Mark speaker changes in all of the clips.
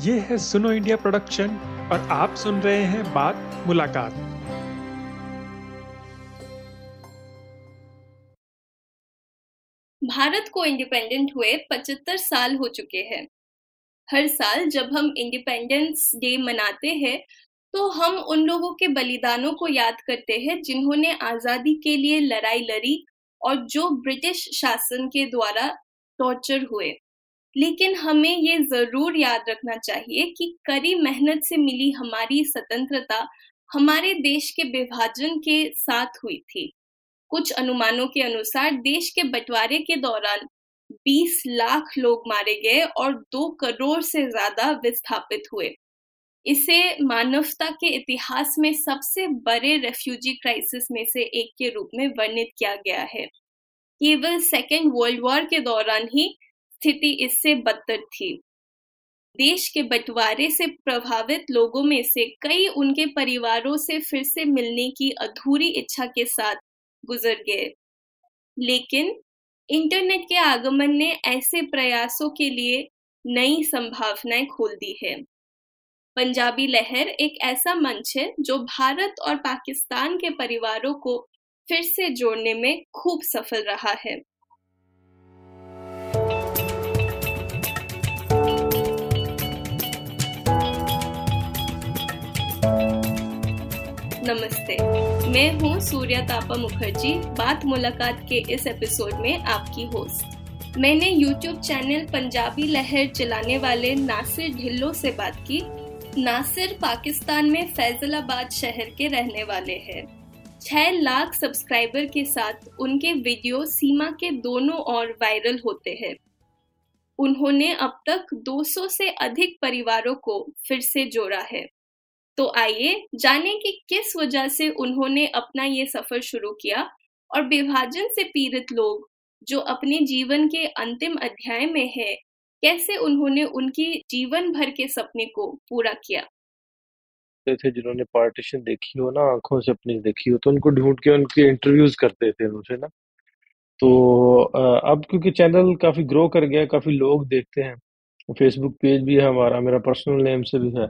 Speaker 1: ये है सुनो इंडिया प्रोडक्शन और आप सुन रहे हैं बात मुलाकात।
Speaker 2: भारत को इंडिपेंडेंट हुए 75 साल हो चुके हैं। हर साल जब हम इंडिपेंडेंस डे मनाते हैं तो हम उन लोगों के बलिदानों को याद करते हैं जिन्होंने आज़ादी के लिए लड़ाई लड़ी और जो ब्रिटिश शासन के द्वारा टॉर्चर हुए। लेकिन हमें ये ज़रूर याद रखना चाहिए कि कड़ी मेहनत से मिली हमारी स्वतंत्रता हमारे देश के विभाजन के साथ हुई थी। कुछ अनुमानों के अनुसार देश के बंटवारे के दौरान 20 लाख लोग मारे गए और दो करोड़ से ज़्यादा विस्थापित हुए। इसे मानवता के इतिहास में सबसे बड़े रेफ्यूजी क्राइसिस में से एक के रूप में वर्णित किया गया है। केवल सेकेंड वर्ल्ड वॉर के दौरान ही स्थिति इससे बदतर थी। देश के बंटवारे से प्रभावित लोगों में से कई उनके परिवारों से फिर से मिलने की अधूरी इच्छा के साथ गुजर गए। लेकिन इंटरनेट के आगमन ने ऐसे प्रयासों के लिए नई संभावनाएँ खोल दी है। पंजाबी लहर एक ऐसा मंच है जो भारत और पाकिस्तान के परिवारों को फिर से जोड़ने में खूब सफल रहा है। नमस्ते। मैं हूँ सूर्या तापा मुखर्जी, बात मुलाकात के इस एपिसोड में आपकी होस्ट मैंने यूट्यूब चैनल पंजाबी लहर चलाने वाले नासिर ढिल्लो से बात की। नासिर पाकिस्तान में फैजलाबाद शहर के रहने वाले हैं। छह लाख सब्सक्राइबर के साथ उनके वीडियो सीमा के दोनों ओर वायरल होते हैं। उन्होंने अब तक 200 से अधिक परिवारों को फिर से जोड़ा है। तो आइए जानें कि किस वजह से उन्होंने अपना ये सफ़र शुरू किया और विभाजन से पीड़ित लोग जो अपने जीवन के अंतिम अध्याय में है, कैसे उन्होंने उनकी जीवन भर के सपने को पूरा किया?
Speaker 3: थे जिन्होंने पार्टीशन देखी हो ना, आँखों से अपनी देखी हो तो उनको ढूंढ के उनके इंटरव्यूज़ करते थे उनसे ना। तो अब क्योंकि चैनल काफ़ी ग्रो कर गया काफ़ी लोग देखते हैं। फेसबुक पेज भी है हमारा, मेरा पर्सनल नेम से भी है।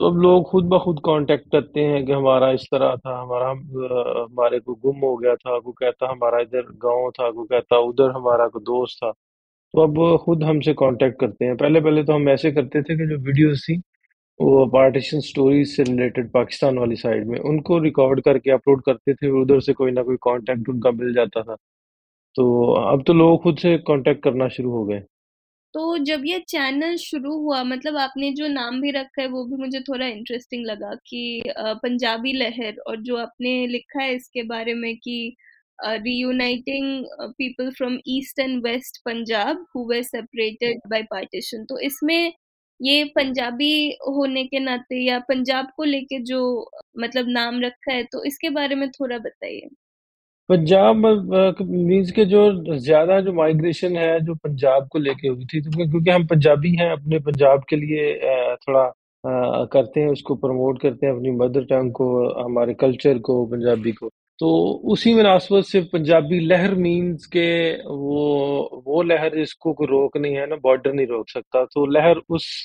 Speaker 3: तो अब लोग खुद ब खुद कांटेक्ट करते हैं कि हमारा इस तरह था, हमारा हमारे को गुम हो गया था, को कहता हमारा इधर गाँव था, को कहता उधर हमारा को दोस्त था। तो अब खुद हमसे कांटेक्ट करते हैं। पहले पहले तो हम ऐसे करते थे कि जो वीडियोस थी, वो पार्टीशन स्टोरीज से रिलेटेड पाकिस्तान वाली साइड में, उनको रिकॉर्ड करके अपलोड करते थे उधर से कोई ना कोई कांटेक्ट उनका मिल जाता था। तो अब तो लोग खुद से कांटेक्ट करना शुरू हो गए।
Speaker 2: तो जब ये चैनल शुरू हुआ मतलब आपने जो नाम भी रखा है वो भी मुझे थोड़ा इंटरेस्टिंग लगा कि पंजाबी लहर और जो आपने लिखा है इसके बारे में कि reuniting people from east and west Punjab who were separated by partition तो इसमें ये पंजाबी होने के नाते या पंजाब को लेके जो मतलब नाम रखा है तो इसके बारे में थोड़ा बताइए।
Speaker 3: पंजाब मीन्स के जो ज़्यादा जो माइग्रेशन है, जो पंजाब को लेके हुई थी तो क्योंकि हम पंजाबी हैं, अपने पंजाब के लिए थोड़ा करते हैं, उसको प्रमोट करते हैं, अपनी मदर टंग को, हमारे कल्चर को, पंजाबी को। तो उसी मुनासबत से पंजाबी लहर मीन्स के वो वो लहर इसको कोई रोक नहीं है, ना बॉर्डर नहीं रोक सकता। तो लहर उस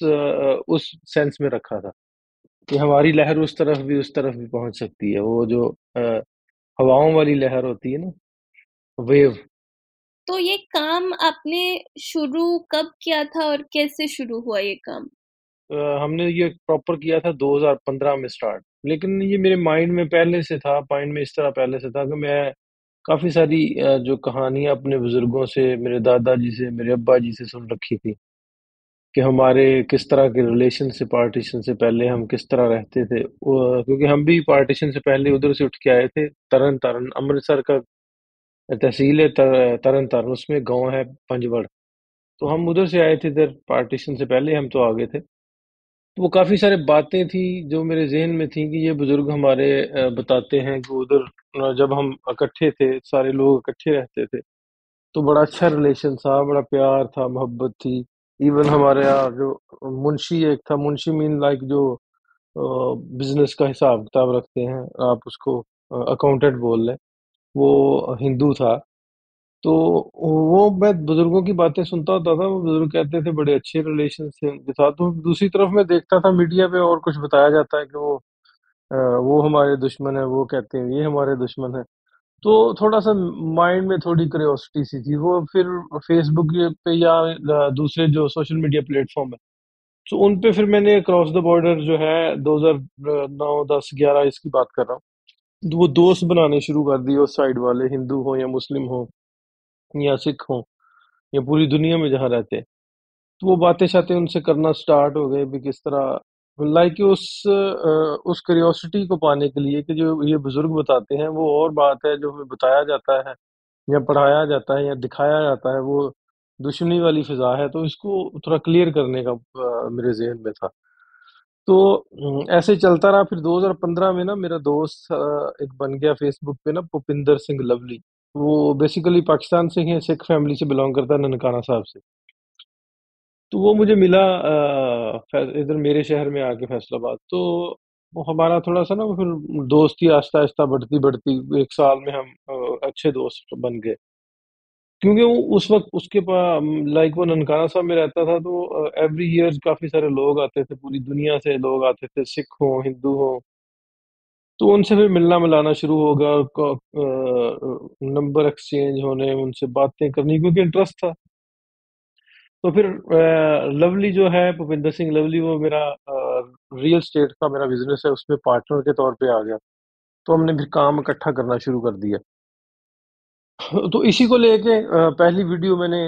Speaker 3: उस सेंस में रखा था कि हमारी लहर उस तरफ़ भी, उस तरफ़ भी पहुँच सकती है। वो जो हवाओं वाली लहर होती है ना वेव।
Speaker 2: तो ये काम आपने शुरू कब किया था और कैसे शुरू हुआ ये काम?
Speaker 3: हमने ये प्रॉपर किया था 2015 में स्टार्ट। लेकिन ये मेरे माइंड में पहले से था माइंड में इस तरह पहले से था कि मैं काफ़ी सारी जो कहानियाँ अपने बुज़ुर्गों से मेरे दादाजी से मेरे अब्बा जी से सुन रखी थी। कि हमारे किस तरह के रिलेशन से पार्टीशन से पहले हम किस तरह रहते थे। क्योंकि हम भी पार्टीशन से पहले उधर से उठ के आए थे तरन तारण अमृतसर का तहसील है तर, तरन तारण उसमें गाँव है पंजवड़। तो हम उधर से आए थे इधर पार्टीशन से पहले हम तो आ गए थे। तो वो काफ़ी सारे बातें थी जो मेरे जहन में थी कि ये बुज़ुर्ग हमारे बताते हैं कि उधर जब हम इकट्ठे थे सारे लोग इकट्ठे रहते थे तो बड़ा अच्छा रिलेशन था बड़ा प्यार था मोहब्बत थी। इवन हमारे यहाँ जो मुंशी एक था, मुंशी मीन लाइक जो बिज़नेस का हिसाब किताब रखते हैं, आप उसको अकाउंटेंट बोल लें, वो हिंदू था। तो वो मैं बुज़ुर्गों की बातें सुनता होता था, वो बुज़ुर्ग कहते थे, बड़े अच्छे रिलेशन थे उनके साथ। तो दूसरी तरफ़ मैं देखता था मीडिया पे और कुछ बताया जाता है कि वो वो हमारे दुश्मन है, वो कहते हैं, ये हमारे दुश्मन है। तो थोड़ा सा माइंड में थोड़ी क्यूरियोसिटी सी थी। वो फिर फेसबुक पे या दूसरे जो सोशल मीडिया प्लेटफॉर्म है तो उन पे फिर मैंने क्रॉस द बॉर्डर जो है 2009 10 11 इसकी बात कर रहा हूँ। तो वो दोस्त बनाने शुरू कर दिए उस साइड वाले, हिंदू हो या मुस्लिम हो या सिख हो या पूरी दुनिया में जहाँ रहते हैं। तो वो बातें शातें उनसे करना स्टार्ट हो गए भी किस तरह लाइक उस अ, उस क्यूरियोसिटी को पाने के लिए कि जो ये बुज़ुर्ग बताते हैं वो और बात है जो हमें बताया जाता है या पढ़ाया जाता है या दिखाया जाता है वो दुश्मनी वाली फिजा है तो इसको थोड़ा क्लियर करने का मेरे जहन में था। तो ऐसे चलता रहा। फिर 2015 में ना मेरा दोस्त एक बन गया फेसबुक पे ना भुपिंदर सिंह लवली। वो बेसिकली पाकिस्तान से ही है सिख फैमिली से बिलोंग करता है ननकाना साहब से। तो वो मुझे मिला इधर मेरे शहर में आके फैसलाबाद। तो हमारा थोड़ा सा ना फिर दोस्ती आहिस्ता आस्ता बढ़ती बढ़ती एक साल में हम अच्छे दोस्त बन गए। क्योंकि वो उस वक्त उसके पास लाइक वो ननकाना साहब में रहता था तो एवरी ईयर काफ़ी सारे लोग आते थे, पूरी दुनिया से लोग आते थे, सिख हो, हिंदू हो। तो उनसे फिर मिलना मिलाना शुरू होगा नंबर एक्सचेंज होने, उनसे बातें करनी, क्योंकि इंटरेस्ट था। तो फिर लवली जो है, भूपिंदर सिंह लवली वो मेरा रियल स्टेट का मेरा बिज़नेस है, उसमें पार्टनर के तौर पे आ गया। तो हमने फिर काम इकट्ठा करना शुरू कर दिया। तो इसी को लेके पहली वीडियो मैंने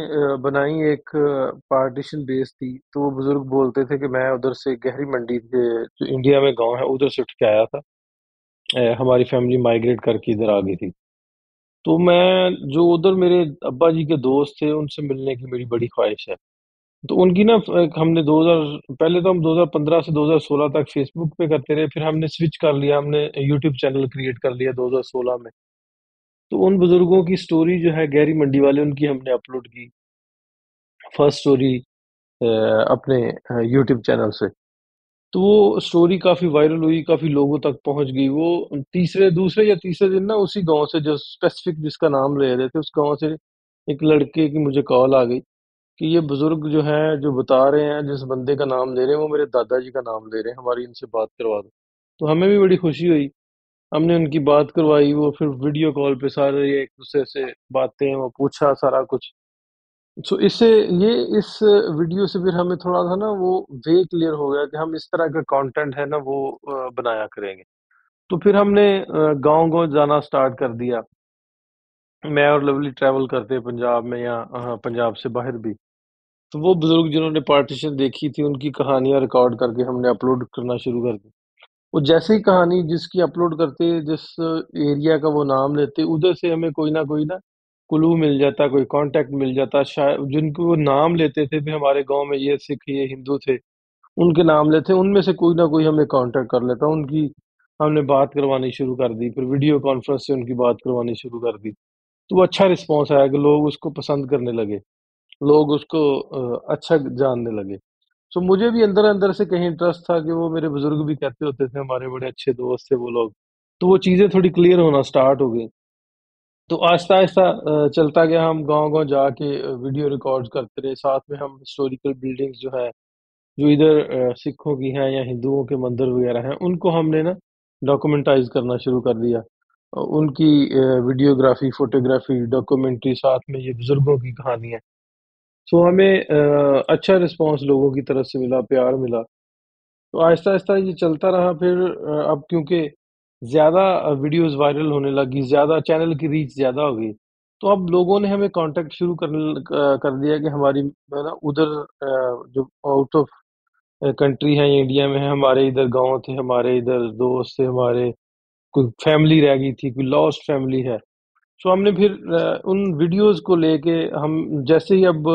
Speaker 3: बनाई एक पार्टीशन बेस थी तो वो बुज़ुर्ग बोलते थे कि मैं उधर से गहरी मंडी के, जो इंडिया में गाँव है, उधर से उठ के आया था। हमारी फैमिली माइग्रेट करके इधर आ गई थी। तो मैं, जो उधर मेरे अब्बा जी के दोस्त थे, उनसे मिलने की मेरी बड़ी ख्वाहिश है। तो उनकी ना हमने 2000 पहले तो हम 2015 से 2016 तक फेसबुक पे करते रहे, फिर हमने स्विच कर लिया, हमने यूट्यूब चैनल क्रिएट कर लिया 2016 में। तो उन बुज़ुर्गों की स्टोरी जो है, गहरी मंडी वाले, उनकी हमने अपलोड की। फ़र्स्ट स्टोरी अपने यूट्यूब चैनल से। तो वो स्टोरी काफ़ी वायरल हुई, काफ़ी लोगों तक पहुँच गई। वो तीसरे, दूसरे या तीसरे दिन ना उसी गाँव से, जो स्पेसिफिक जिसका नाम ले रहे थे, उस गाँव से एक लड़के की मुझे कॉल आ गई। कि ये बुज़ुर्ग जो है, जो बता रहे हैं, जिस बंदे का नाम ले रहे हैं, वो मेरे दादाजी का नाम ले रहे हैं, हमारी इनसे बात करवा दो। तो हमें भी बड़ी खुशी हुई। हमने उनकी बात करवाई, वो फिर वीडियो कॉल पे सारे एक दूसरे से बातें, वो पूछा सारा कुछ। सो इससे, ये इस वीडियो से फिर हमें थोड़ा सा ना वो वे क्लियर हो गया कि हम इस तरह का कंटेंट है ना वो बनाया करेंगे। तो फिर हमने गाँव गाँव जाना स्टार्ट कर दिया। मैं और लवली ट्रैवल करते पंजाब में या पंजाब से बाहर भी। तो वो बुज़ुर्ग जिन्होंने पार्टीशन देखी थी, उनकी कहानियाँ रिकॉर्ड करके हमने अपलोड करना शुरू कर दी वो जैसे ही कहानी जिसकी अपलोड करते, जिस एरिया का वो नाम लेते, उधर से हमें कोई ना कोई ना क्लू मिल जाता, कोई कांटेक्ट मिल जाता। शायद जिनको वो नाम लेते थे भी हमारे गाँव में ये सिख, ये हिंदू थे, उनके नाम लेते, उनमें से कोई ना कोई हमें कांटेक्ट कर लेता। उनकी हमने बात करवानी शुरू कर दी, फिर वीडियो कॉन्फ्रेंस से उनकी बात करवानी शुरू कर दी। तो अच्छा रिस्पॉन्स आया कि लोग उसको पसंद करने लगे। लोग उसको अच्छा जानने लगे। तो मुझे भी अंदर अंदर से कहीं इंटरेस्ट था कि वो मेरे बुज़ुर्ग भी कहते होते थे, हमारे बड़े अच्छे दोस्त थे वो लोग। तो वो चीज़ें थोड़ी क्लियर होना स्टार्ट हो गई। तो आहिस्ता आहिस्ता चलता गया हम गाँव गाँव जाके वीडियो रिकॉर्ड करते रहे। साथ में हम हिस्टोरिकल बिल्डिंग्स जो है, जो इधर सिखों की हैं या हिंदुओं के मंदिर वगैरह हैं, उनको हमने ना डॉक्यूमेंटाइज करना शुरू कर दिया। उनकी वीडियोग्राफी फोटोग्राफी डॉक्यूमेंट्री साथ में ये बुज़ुर्गों की कहानी सो हमें अ, अच्छा रिस्पांस लोगों की तरफ़ से मिला प्यार मिला। तो आहिस्ता आहिस्ता ये चलता रहा फिर अब क्योंकि ज़्यादा वीडियोस वायरल होने लगी ज़्यादा चैनल की रीच ज़्यादा हो गई तो अब लोगों ने हमें कांटेक्ट शुरू कर कर दिया कि हमारी है ना उधर जो आउट ऑफ़ कंट्री है इंडिया में है हमारे इधर गाँव थे हमारे इधर दोस्त थे हमारे कोई फैमिली रह गई थी कोई लॉस्ट फैमिली है। सो हमने फिर उन वीडियोस को लेके हम जैसे ही अब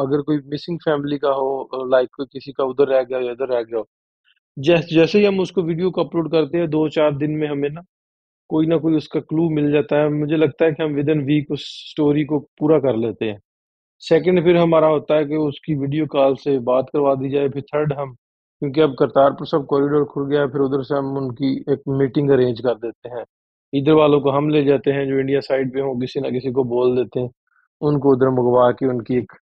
Speaker 3: अगर कोई मिसिंग फैमिली का हो लाइक कोई किसी का उधर रह गया या इधर रह गया हो जैसे जैसे ही हम उसको वीडियो को अपलोड करते हैं, दो चार दिन में हमें ना कोई ना कोई उसका क्लू मिल जाता है। मुझे लगता है कि हम विद इन वीक उस स्टोरी को पूरा कर लेते हैं। सेकंड फिर हमारा होता है कि उसकी वीडियो कॉल से बात करवा दी जाए। फिर थर्ड हम, क्योंकि अब करतारपुर सब कॉरिडोर खुल गया है, फिर उधर से हम उनकी एक मीटिंग अरेंज कर देते हैं। इधर वालों को हम ले जाते हैं जो इंडिया साइड पे हो, किसी ना किसी को बोल देते हैं। उनको उधर मंगवा के उनकी एक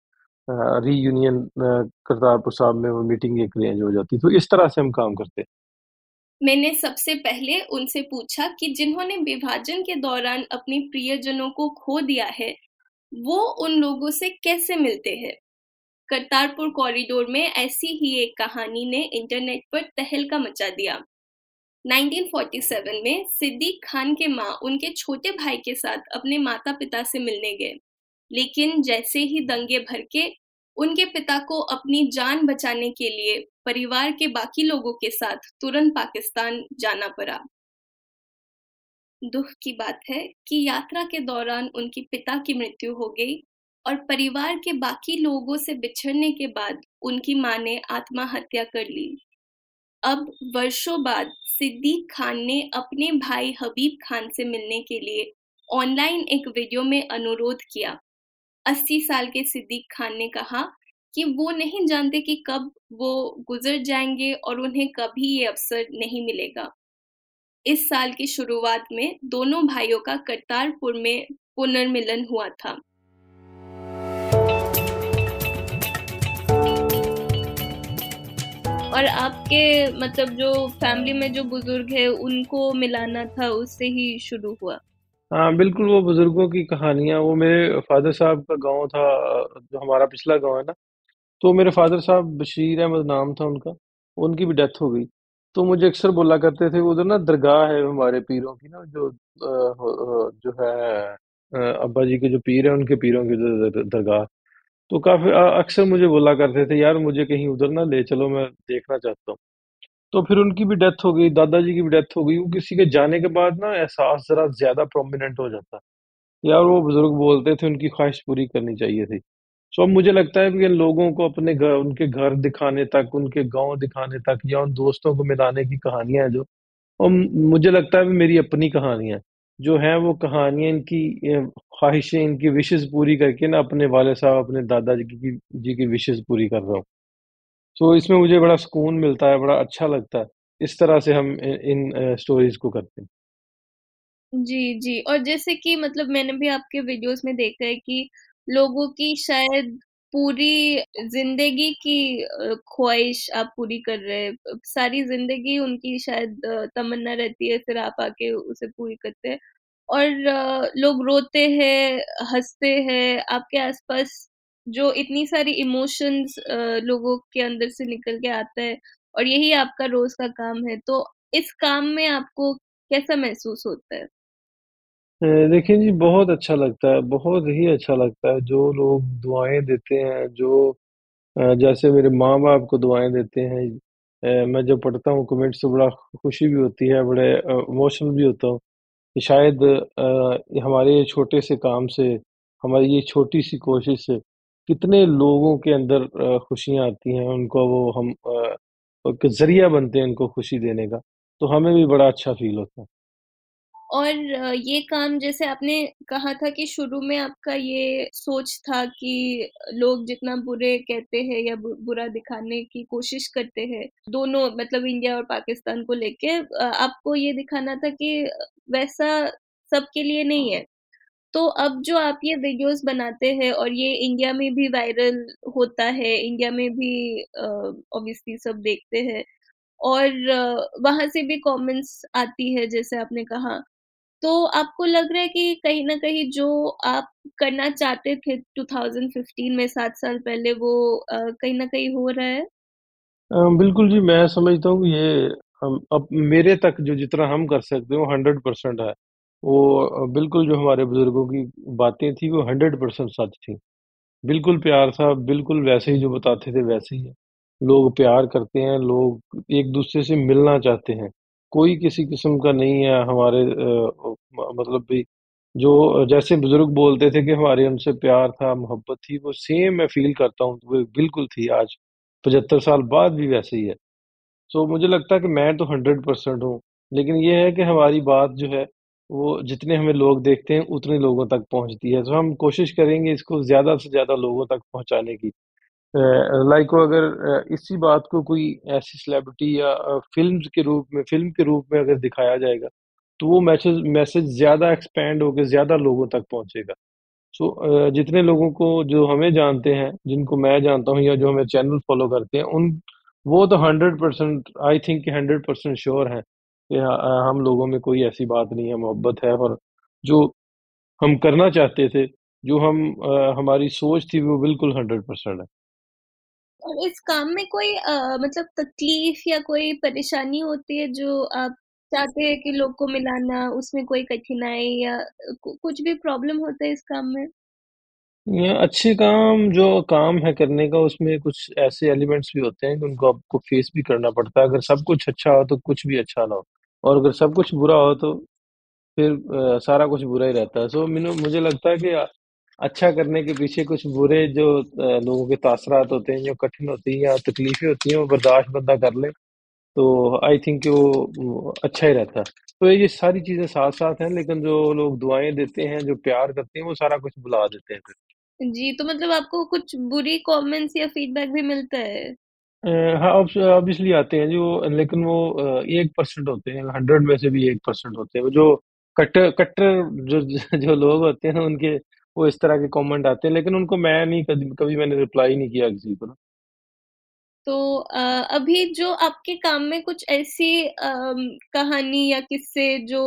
Speaker 3: रीयूनियन करतारपुर साहब में वो मीटिंग एक अरेंज हो जाती। तो इस तरह से हम काम करते हैं।
Speaker 2: मैंने सबसे पहले उनसे पूछा कि जिन्होंने विभाजन के दौरान अपने प्रियजनों को खो दिया है, वो उन लोगों से कैसे मिलते हैं? करतारपुर कॉरिडोर में ऐसी ही एक कहानी ने इंटरनेट पर तहलका मचा दिया। 1947 में सिद्दीक खान के माँ उनके छोटे भाई के साथ अपने माता पिता से मिलने गए। लेकिन जैसे ही दंगे भर के उनके पिता को अपनी जान बचाने के लिए परिवार के बाकी लोगों के साथ तुरंत पाकिस्तान जाना पड़ा। दुख की बात है कि यात्रा के दौरान उनकी पिता की मृत्यु हो गई और परिवार के बाकी लोगों से बिछड़ने के बाद उनकी माँ ने आत्महत्या कर ली। अब वर्षों बाद सिद्दीक खान ने अपने भाई हबीब खान से मिलने के लिए ऑनलाइन एक वीडियो में अनुरोध किया। अस्सी साल के सिद्दीक खान ने कहा कि वो नहीं जानते कि कब वो गुजर जाएँगे और उन्हें कभी ये अवसर नहीं मिलेगा। इस साल की शुरुआत में दोनों भाइयों का करतारपुर में पुनर्मिलन हुआ था। और आपके मतलब जो फैमिली में जो बुज़ुर्ग है, उनको मिलाना था, उससे ही शुरू हुआ।
Speaker 3: हाँ बिल्कुल वो बुज़ुर्गों की कहानियाँ, वो मेरे फादर साहब का गाँव था, जो हमारा पिछला गाँव है ना तो मेरे फादर साहब बशीर अहमद नाम था उनका, उनकी भी डेथ हो गई। तो मुझे अक्सर बोला करते थे, उधर ना दरगाह है हमारे पीरों की ना, जो जो है अब्बा जी के जो पीर है, उनके पीरों की दरगाह। तो काफ़ी अक्सर मुझे बोला करते थे, यार, मुझे कहीं उधर ना ले चलो, मैं देखना चाहता हूँ। तो फिर उनकी भी डेथ हो गई, दादाजी की भी डेथ हो गई, वो किसी के जाने के बाद ना एहसास जरा ज़्यादा प्रोमिनेंट हो जाता। यार, वो बुज़ुर्ग बोलते थे, उनकी ख्वाहिश पूरी करनी चाहिए थी। सो अब मुझे लगता है कि इन लोगों को अपने घर, उनके घर दिखाने तक, उनके गाँव दिखाने तक, या उन दोस्तों को मिलाने की कहानियाँ हैं जो और मुझे लगता है मेरी अपनी कहानियाँ जो है वो कहानियाँ इनकी ख्वाहिशें इनकी विशेष पूरी करके ना अपने वाले साहब, अपने दादाजी की जी की विशेष पूरी कर रहा हूँ। तो इसमें मुझे बड़ा सुकून मिलता है, बड़ा अच्छा लगता है। इस तरह से हम इन स्टोरीज को करते हैं।
Speaker 2: जी जी। और जैसे कि मतलब मैंने भी आपके वीडियोस में देखा है कि लोगों की शायद पूरी ज़िंदगी की ख्वाहिश आप पूरी कर रहे हैं। सारी ज़िंदगी उनकी शायद तमन्ना रहती है, फिर आप आके उसे पूरी करते हैं। और लोग रोते हैं, हँसते हैं, आपके आसपास जो इतनी सारी इमोशंस लोगों के अंदर से निकल के आता है और यही आपका रोज का काम है तो इस काम में आपको कैसा महसूस होता है?
Speaker 3: देखिए जी, बहुत अच्छा लगता है, बहुत ही अच्छा लगता है। जो लोग दुआएँ देते हैं, जो जैसे मेरे माँ बाप को दुआएँ देते हैं मैं जब पढ़ता हूँ कमेंट्स से बड़ा खुशी भी होती है, बड़े इमोशनल भी होता हूँ कि शायद हमारे ये छोटे से काम से, हमारी ये छोटी सी कोशिश से कितने लोगों के अंदर खुशियाँ आती हैं, उनको वो हम ज़रिया बनते हैं उनको खुशी देने का। तो हमें भी बड़ा अच्छा फील होता है।
Speaker 2: और ये काम जैसे आपने कहा था कि शुरू में आपका ये सोच था कि लोग जितना बुरे कहते हैं या बुरा दिखाने की कोशिश करते हैं, दोनों मतलब इंडिया और पाकिस्तान को लेके आपको ये दिखाना था कि वैसा सबके लिए नहीं है। तो अब जो आप ये वीडियोस बनाते हैं और ये इंडिया में भी वायरल होता है, इंडिया में भी ऑब्वियसली सब देखते हैं और वहाँ से भी कमेंट्स आती है जैसे आपने कहा। तो आपको लग रहा है कि कहीं ना कहीं जो आप करना चाहते थे 2015 में सात साल पहले वो कहीं ना कहीं हो रहा है?
Speaker 3: बिल्कुल जी, मैं समझता हूँ ये, हम, अब मेरे तक जो जितना हम कर सकते हो हंड्रेड परसेंट है। वो बिल्कुल जो हमारे बुज़ुर्गों की बातें थी, वो हंड्रेड परसेंट सच थी। बिल्कुल प्यार था, बिल्कुल वैसे ही जो बताते थे, वैसे ही है। लोग प्यार करते हैं, लोग एक दूसरे से मिलना चाहते हैं। कोई किसी किस्म का नहीं है हमारे मतलब भी जो जैसे बुज़ुर्ग बोलते थे कि हमारे उनसे प्यार था, मोहब्बत थी, वो सेम मैं फील करता हूँ, वो बिल्कुल थी, आज पचहत्तर साल बाद भी वैसे ही है। सो मुझे लगता है कि मैं तो हंड्रेड परसेंट हूँ, लेकिन ये है कि हमारी बात जो है, वो जितने हमें लोग देखते हैं, उतने लोगों तक पहुँचती है। तो हम कोशिश करेंगे इसको ज़्यादा से ज़्यादा लोगों तक पहुँचाने की। लाइक अगर इसी बात को कोई ऐसी सेलिब्रिटी या फ़िल्म के रूप में फ़िल्म के रूप में अगर दिखाया जाएगा तो वो मैसेज मैसेज ज़्यादा एक्सपेंड होकर ज़्यादा लोगों तक पहुँचेगा। सो अ, जितने लोगों को जो हमें जानते हैं, जिनको मैं जानता हूँ या जो हमें चैनल फ़ॉलो करते हैं, उन वो तो 100% I think hundred percent sure हैं कि हम लोगों में कोई ऐसी बात नहीं है, मोहब्बत है और जो हम करना चाहते थे, जो हम हमारी सोच थी वो बिल्कुल 100% है।
Speaker 4: और इस काम में कोई अ, मतलब तकलीफ़ या कोई परेशानी होती है जो आप चाहते हैं कि लोग को मिलाना, उसमें कोई कठिनाई या कुछ भी प्रॉब्लम होता है इस काम में?
Speaker 3: अच्छे काम जो काम है करने का उसमें कुछ ऐसे एलिमेंट्स भी होते हैं कि उनको आपको फेस भी करना पड़ता है। अगर सब कुछ अच्छा हो तो कुछ भी अच्छा ना हो और अगर सब कुछ बुरा हो तो फिर अ, सारा कुछ बुरा ही रहता है। सो मैंने मुझे लगता है कि अच्छा करने के पीछे कुछ बुरे जो अ, लोगों के तासरात होते हैं, जो कठिन होती हैं या तकलीफ़ें होती हैं, वो बर्दाश्त बंदा कर ले, तो आई थिंक कि वो वो अच्छा ही रहता है। तो ये सारी चीज़ें साथ-साथ हैं, लेकिन जो लोग दुआएँ देते हैं, जो प्यार करते हैं, वो सारा कुछ भुला देते हैं फिर।
Speaker 4: जी, तो मतलब आपको कुछ बुरी कमेंट्स या फीडबैक भी मिलता है?
Speaker 3: अ, हाँ, ऑब्स ऑब्वियसली आते हैं जो लेकिन वो अ, 1% होते हैं, 100 में से भी 1% होते हैं। वो जो कट्टर कट्टर जो जो लोग होते हैं ना, उनके वो इस तरह के कमेंट आते हैं, लेकिन उनको मैं नहीं कभी कभी मैंने रिप्लाई नहीं किया किसी को ना।
Speaker 4: तो अ, अभी जो आपके काम में कुछ ऐसी अम, कहानी या किस्से जो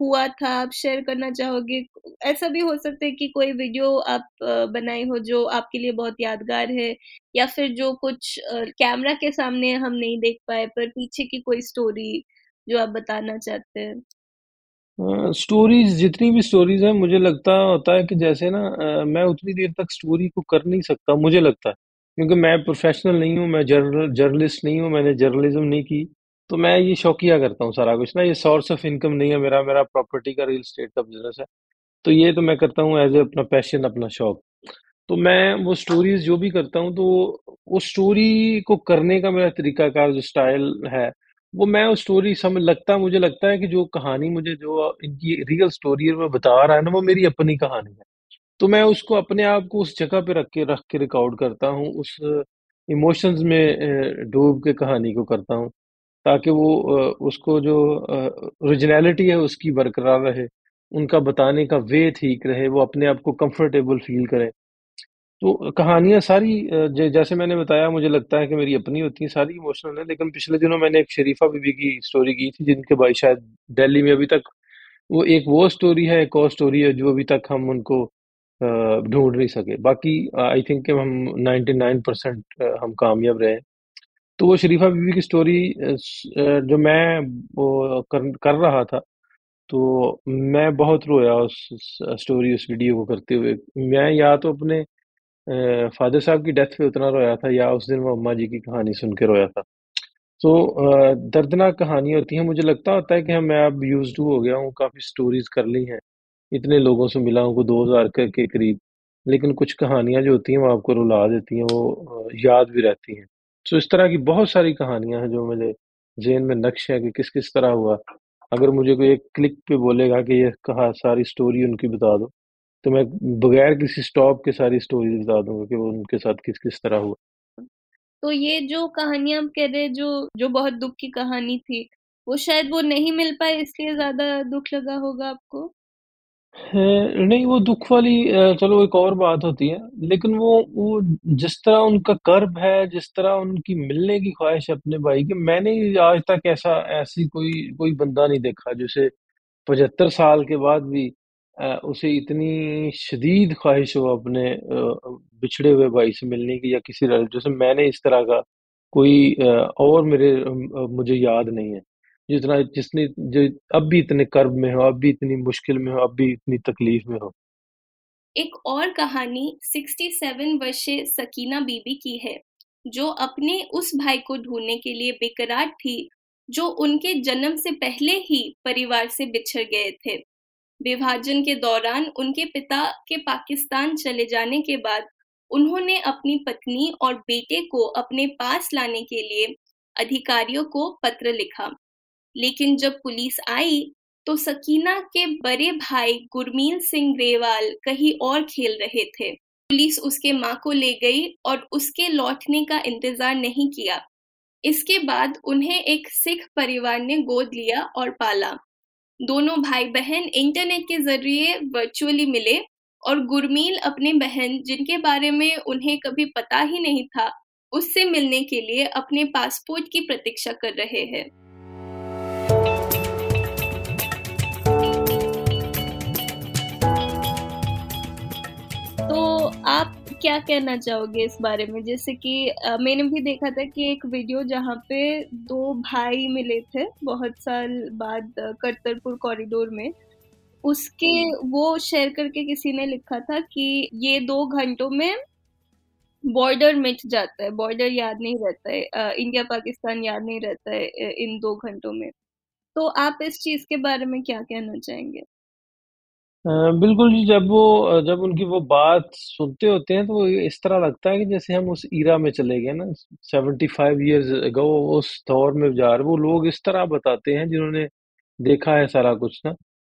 Speaker 4: हुआ था, आप शेयर करना चाहोगे? ऐसा भी हो सकता है कि कोई वीडियो आप बनाए हो जो आपके लिए बहुत यादगार है या फिर जो कुछ अ, कैमरा के सामने हम नहीं देख पाए पर पीछे की कोई स्टोरी जो आप बताना चाहते हैं?
Speaker 3: स्टोरीज़ जितनी भी स्टोरीज़ हैं, मुझे लगता होता है कि जैसे ना मैं उतनी देर तक स्टोरी को कर नहीं सकता, मुझे लगता है। क्योंकि मैं प्रोफ़ेशनल नहीं हूँ, मैं जर्नल जर्नलिस्ट नहीं हूँ, मैंने जर्नलिज़्म नहीं की, तो मैं ये शौकिया करता हूँ सारा कुछ ना, ये सोर्स ऑफ़ इनकम नहीं है मेरा, मेरा प्रॉपर्टी का रियल एस्टेट का बिज़नेस है। तो ये तो मैं करता हूँ एज़ ए अपना पैशन, अपना शौक। तो मैं वो स्टोरीज़ जो भी करता हूँ, तो उस स्टोरी को करने का मेरा तरीकाकार जो स्टाइल है, वो मैं उस स्टोरी समझ लगता मुझे लगता है कि जो कहानी मुझे जो इनकी रियल स्टोरी है, मैं बता रहा है ना, वो मेरी अपनी कहानी है। तो मैं उसको अपने आप को उस जगह पे रख के रख के रिकॉर्ड करता हूँ, उस इमोशंस में डूब के कहानी को करता हूँ, ताकि वो उसको जो ओरिजिनैलिटी है उसकी बरकरार रहे, उनका बताने का वे ठीक रहे, वो अपने आप को कंफर्टेबल फ़ील करें। तो कहानियाँ सारी जैसे मैंने बताया मुझे लगता है कि मेरी अपनी होती हैं, सारी इमोशनल हैं, लेकिन पिछले दिनों मैंने एक शरीफा बीबी की स्टोरी की थी, जिनके भाई शायद दिल्ली में अभी तक वो एक वो स्टोरी है, एक और स्टोरी है, जो अभी तक हम उनको ढूँढ नहीं सके। बाकी आई थिंक हम 99% अ, हम कामयाब रहे तो वो शरीफा बीबी की स्टोरी जो मैं वो कर कर रहा था, तो मैं बहुत रोया उस स्टोरी, उस वीडियो को करते हुए। मैं या तो अपने फ़ादर साहब की डेथ पे उतना रोया था या उस दिन वो अम्मा जी की कहानी सुन के रोया था। तो दर्दनाक कहानी होती है, मुझे लगता होता है कि हाँ, मैं अब यूज़ टू हो गया हूँ, काफ़ी स्टोरीज़ कर ली हैं। इतने लोगों से मिला हूँ, को 2000 के के करीब। लेकिन कुछ कहानियाँ जो होती हैं, वो आपको रुला देती हैं, वो याद भी रहती हैं। सो इस तरह की बहुत सारी कहानियाँ हैं, जो मेरे ज़हन में नक्श है कि किस-किस तरह हुआ। अगर मुझे कोई एक क्लिक पे बोलेगा कि ये कहा सारी स्टोरी उनकी बता दो, तो मैं बगैर किसी स्टॉप के सारी स्टोरीज़ बता दूँगा कि वो उनके साथ किस-किस तरह हुआ।
Speaker 4: तो ये जो कहानियाँ आप कह रहे हैं जो जो बहुत दुःख की कहानी थी, वो शायद वो नहीं मिल पाए इसलिए ज़्यादा दुःख लगा होगा आपको?
Speaker 3: है, नहीं वो दुःख वाली अ, चलो एक और बात होती है, लेकिन वो वो जिस तरह उनका कर्ब है, जिस तरह उनकी मिलने की ख्वाहिश है अपने भाई की, मैंने आज तक ऐसा ऐसी कोई कोई बंदा नहीं देखा जिसे 75 साल के बाद भी उसे इतनी शदीद ख्वाहिश हो अपने बिछड़े हुए भाई से मिलने की या किसी रिलेटिव से मैंने इस तरह का कोई और मेरे मुझे याद नहीं है। जितना जिसने जो अब भी इतने कर्ब में हो, अब भी इतनी मुश्किल में हो, अब भी इतनी तकलीफ़ में हो।
Speaker 2: एक और कहानी 67 वर्षीय सकीना बीबी की है, जो अपने उस भाई को ढूँढने के लिए बेकरार थी, जो उनके जन्म से पहले ही परिवार से बिछड़ गए थे। विभाजन के दौरान उनके पिता के पाकिस्तान चले जाने के बाद उन्होंने अपनी पत्नी और बेटे को अपने पास लाने के लिए अधिकारियों को पत्र लिखा। लेकिन जब पुलिस आई तो सकीना के बड़े भाई गुरमील सिंह ग्रेवाल कहीं और खेल रहे थे। पुलिस उसके माँ को ले गई और उसके लौटने का इंतज़ार नहीं किया। इसके बाद उन्हें एक सिख परिवार ने गोद लिया और पाला। दोनों भाई-बहन इंटरनेट के ज़रिए वर्चुअली मिले और गुरमील अपने बहन जिनके बारे में उन्हें कभी पता ही नहीं था, उससे मिलने के लिए अपने पासपोर्ट की प्रतीक्षा कर रहे हैं।
Speaker 4: क्या कहना चाहोगे इस बारे में? जैसे कि मैंने भी देखा था कि एक वीडियो जहाँ पे दो भाई मिले थे बहुत साल बाद करतरपुर कॉरिडोर में। उसके वो शेयर करके किसी ने लिखा था कि ये दो घंटों में बॉर्डर मिट जाता है बॉर्डर याद नहीं रहता है इंडिया पाकिस्तान याद नहीं रहता है इन दो घंटों में। तो आप इस चीज़ के बारे में क्या कहना चाहेंगे?
Speaker 3: बिल्कुल जी, जब वो, जब उनकी वो बात सुनते होते हैं तो वो इस तरह लगता है कि जैसे हम उस ईरा में चले गए ना, सेवेंटी फाइव ईयर्स अगो उस दौर में जा रहे वो लोग इस तरह बताते हैं, जिन्होंने देखा है सारा कुछ ना।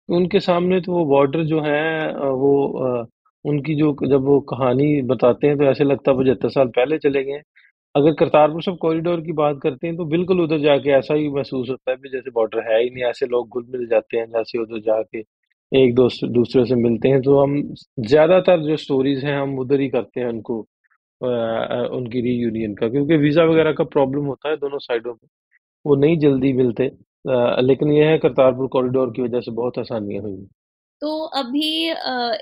Speaker 3: उनके सामने तो वो बॉर्डर जो है वो उनकी जो जब वो कहानी बताते हैं तो ऐसे लगता है पचहत्तर साल पहले चले गए अगर करतारपुर सब कॉरिडोर की बात करते हैं तो बिल्कुल उधर जाके ऐसा ही महसूस होता है जैसे बॉर्डर है ही नहीं, ऐसे लोग घुल मिल जाते हैं, जैसे उधर जाके एक दूसरे दूसरे से मिलते हैं तो हम ज़्यादातर जो स्टोरीज हैं, हम उधर ही करते हैं उनको उनकी रीयूनियन का, क्योंकि वीज़ा वगैरह का प्रॉब्लम होता है दोनों साइडों में। वो नहीं जल्दी मिलते लेकिन यह है करतारपुर कॉरिडोर की वजह से बहुत आसानियाँ हुई।
Speaker 4: तो अभी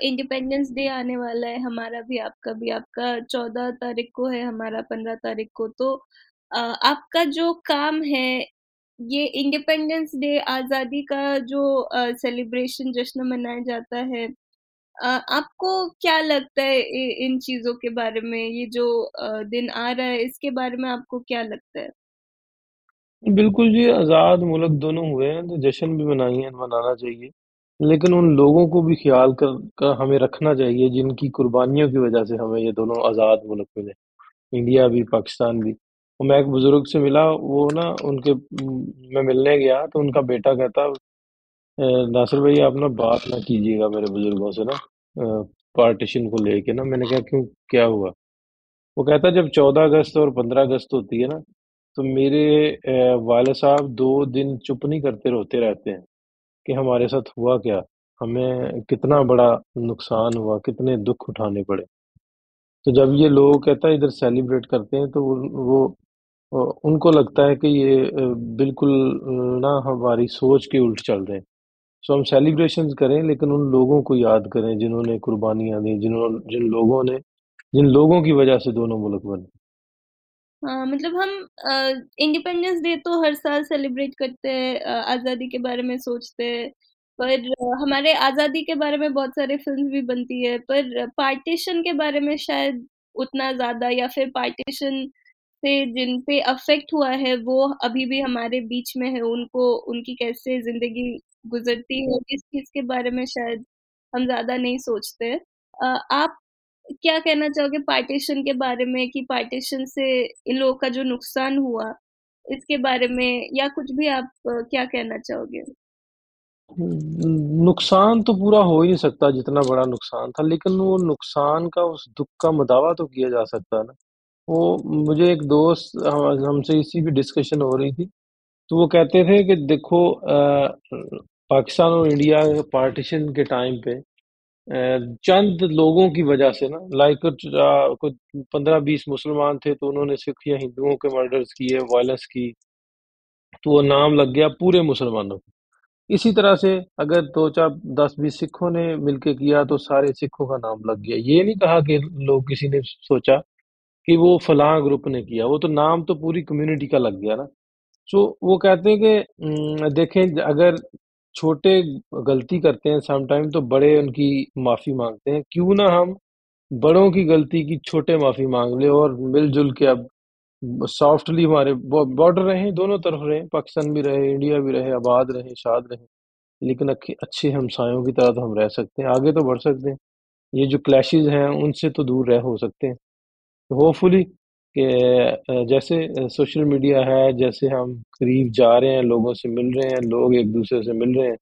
Speaker 4: इंडिपेंडेंस डे आने वाला है, हमारा भी आपका भी, आपका चौदह तारीख को है, हमारा पंद्रह तारीख को तो आपका जो काम है ये इंडिपेंडेंस डे आज़ादी का जो सेलिब्रेशन जश्न मनाया जाता है आपको क्या लगता है इन चीज़ों के बारे में? ये जो दिन आ रहा है इसके बारे में आपको क्या लगता है?
Speaker 3: बिल्कुल जी आज़ाद मुल्क दोनों हुए हैं तो जश्न भी मनाई है मनाना चाहिए। लेकिन उन लोगों को भी ख्याल कर, कर हमें रखना चाहिए जिनकी कुर्बानियों की वजह से हमें ये दोनों आज़ाद मुल्क मिले। इंडिया भी पाकिस्तान भी। और मैं एक बुज़ुर्ग से मिला, वो ना उनके, मैं मिलने गया तो उनका बेटा कहता नासिर भाई, आप ना बात ना कीजिएगा मेरे बुज़ुर्गों से ना पार्टीशन को लेके ना। मैंने कहा, क्यों, क्या हुआ? वो कहता, जब चौदह अगस्त और पंद्रह अगस्त होती है ना तो मेरे वाले साहब दो दिन चुप नहीं करते, रोते रहते हैं कि हमारे साथ हुआ क्या? हमें कितना बड़ा नुकसान हुआ, कितने दुख उठाने पड़े? तो जब ये लोग कहता है इधर सेलिब्रेट करते हैं तो वो उनको लगता है कि ये बिल्कुल ना हमारी सोच के उल्ट चल रहे हैं। सो हम सेलिब्रेशन करें, लेकिन उन लोगों को याद करें जिन्होंने कुर्बानियाँ दी जिन्होंने जिन लोगों ने, जिन लोगों की वजह से दोनों मुल्क बने।
Speaker 4: मतलब हम इंडिपेंडेंस डे तो हर साल सेलिब्रेट करते हैं आज़ादी के बारे में सोचते हैं, पर हमारे आज़ादी के बारे में बहुत सारे फ़िल्म भी बनती है, पर पार्टीशन के बारे में शायद उतना ज़्यादा या फिर पार्टीशन से जिन पे अफेक्ट हुआ है, वो अभी भी हमारे बीच में है, उनको, उनकी कैसे ज़िंदगी गुजरती है, इस चीज़ के बारे में शायद हम ज़्यादा नहीं सोचते। आप क्या कहना चाहोगे पार्टीशन के बारे में कि पार्टीशन से इन लोगों का जो नुकसान हुआ, इसके बारे में, या कुछ भी आप क्या कहना चाहोगे?
Speaker 3: नुकसान तो पूरा हो ही नहीं सकता जितना बड़ा नुकसान था, लेकिन वो नुकसान का, उस दुख का मदावा तो किया जा सकता है ना। वो मुझे एक दोस्त हमसे इसी भी डिस्कशन हो रही थी। तो वो कहते थे कि देखो पाकिस्तान और इंडिया पार्टीशन के टाइम पे चंद लोगों की वजह से ना लाइक कुछ पंद्रह बीस मुसलमान थे तो उन्होंने सिख या हिंदुओं के मर्डर्स किए वायलेंस की। तो वो नाम लग गया पूरे मुसलमानों को इसी तरह से अगर दो चार, दस बीस सिखों ने मिलके किया तो सारे सिखों का नाम लग गया। ये नहीं कहा कि लोग किसी ने सोचा कि वो फलां ग्रुप ने किया, वो तो नाम तो पूरी कम्युनिटी का लग गया ना। सो वो कहते हैं कि देखें अगर छोटे गलती करते हैं समटाइम तो बड़े उनकी माफ़ी मांगते हैं। क्यों ना हम बड़ों की गलती की छोटे माफ़ी मांग ले और मिलजुल के अब सॉफ्टली हमारे बॉर्डर रहे, दोनों तरफ़ रहे, पाकिस्तान भी रहे इंडिया भी रहे, आबाद रहे, शाद रहे। लेकिन अच्छे हमसायों की तरह तो हम रह सकते हैं, आगे तो बढ़ सकते हैं। ये जो क्लैशेज हैं, उनसे तो दूर रह, हो सकते हैं। होपफुली कि जैसे सोशल मीडिया है, जैसे हम करीब जा रहे हैं, लोगों से मिल रहे हैं, लोग एक दूसरे से मिल रहे हैं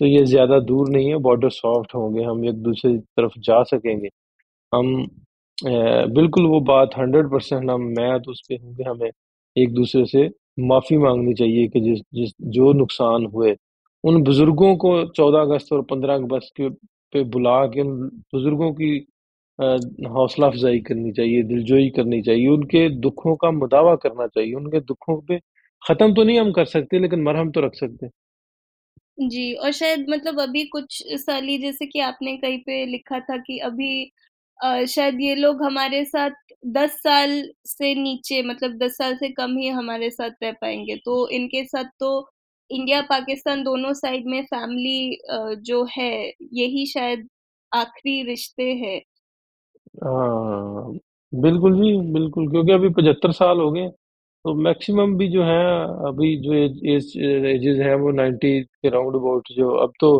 Speaker 3: तो ये ज़्यादा दूर नहीं है बॉर्डर सॉफ्ट होंगे, हम एक दूसरे की तरफ़ जा सकेंगे। हम बिल्कुल वो बात हंड्रेड परसेंट हम, मैं तो उस पर हूँ हमें एक दूसरे से माफ़ी मांगनी चाहिए कि जिस जिस, जो नुकसान हुए। उन बुज़ुर्गों को 14 अगस्त और 15 अगस्त के, पे बुला के उन बुज़ुर्गों की हौसला अफजाई करनी चाहिए दिलजोई करनी चाहिए उनके दुखों का मुदावा करना चाहिए उनके दुखों पे ख़त्म तो नहीं हम कर सकते लेकिन मरहम तो रख सकते हैं।
Speaker 4: जी और शायद मतलब अभी कुछ साल ही जैसे कि आपने कहीं पे लिखा था कि अभी आ, शायद ये लोग हमारे साथ दस साल से नीचे मतलब दस साल से कम ही हमारे साथ रह पाएँगे तो इनके साथ तो इंडिया पाकिस्तान दोनों साइड में फैमिली जो है यही शायद आखिरी रिश्ते हैं
Speaker 3: हाँ बिल्कुल जी, बिल्कुल, क्योंकि अभी पचहत्तर साल हो गए तो मैक्सिमम भी जो है, अभी जो एज एजेस है, वो नाइन्टी के राउंड अबाउट जो, अब तो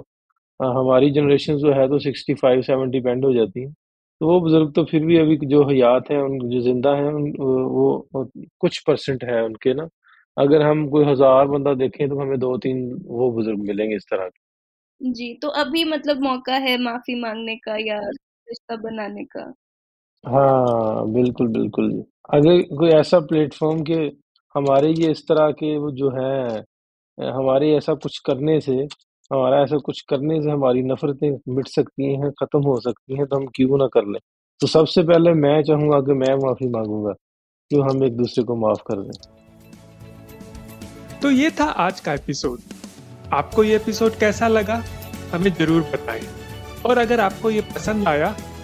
Speaker 3: हमारी जनरेशन जो है तो सिक्सटी फाइव, सेवेंटी बैंड हो जाती है तो वो बुज़ुर्ग तो फिर भी अभी जो हयात हैं, उन, जो ज़िंदा हैं, उन, वो कुछ परसेंट है उनके ना, अगर हम कोई हज़ार बंदा देखें तो हमें दो तीन वो बुज़ुर्ग मिलेंगे इस तरह के।
Speaker 4: जी तो अभी मतलब मौका है माफ़ी मांगने का या रिश्ता बनाने का?
Speaker 3: हाँ बिल्कुल बिल्कुल। अगर कोई ऐसा प्लेटफॉर्म के हमारे ये इस तरह के वो जो है हमारे ऐसा कुछ करने से, हमारा ऐसा कुछ करने से हमारी नफरतें मिट सकती हैं, खत्म हो सकती हैं तो हम क्यों ना कर लें? तो सबसे पहले मैं चाहूँगा कि मैं माफ़ी मांगूँगा क्यों हम एक दूसरे को माफ़ कर दें।
Speaker 1: तो ये था आज का एपिसोड। आपको ये एपिसोड कैसा लगा, हमें ज़रूर बताएँ। और अगर आपको ये पसंद आया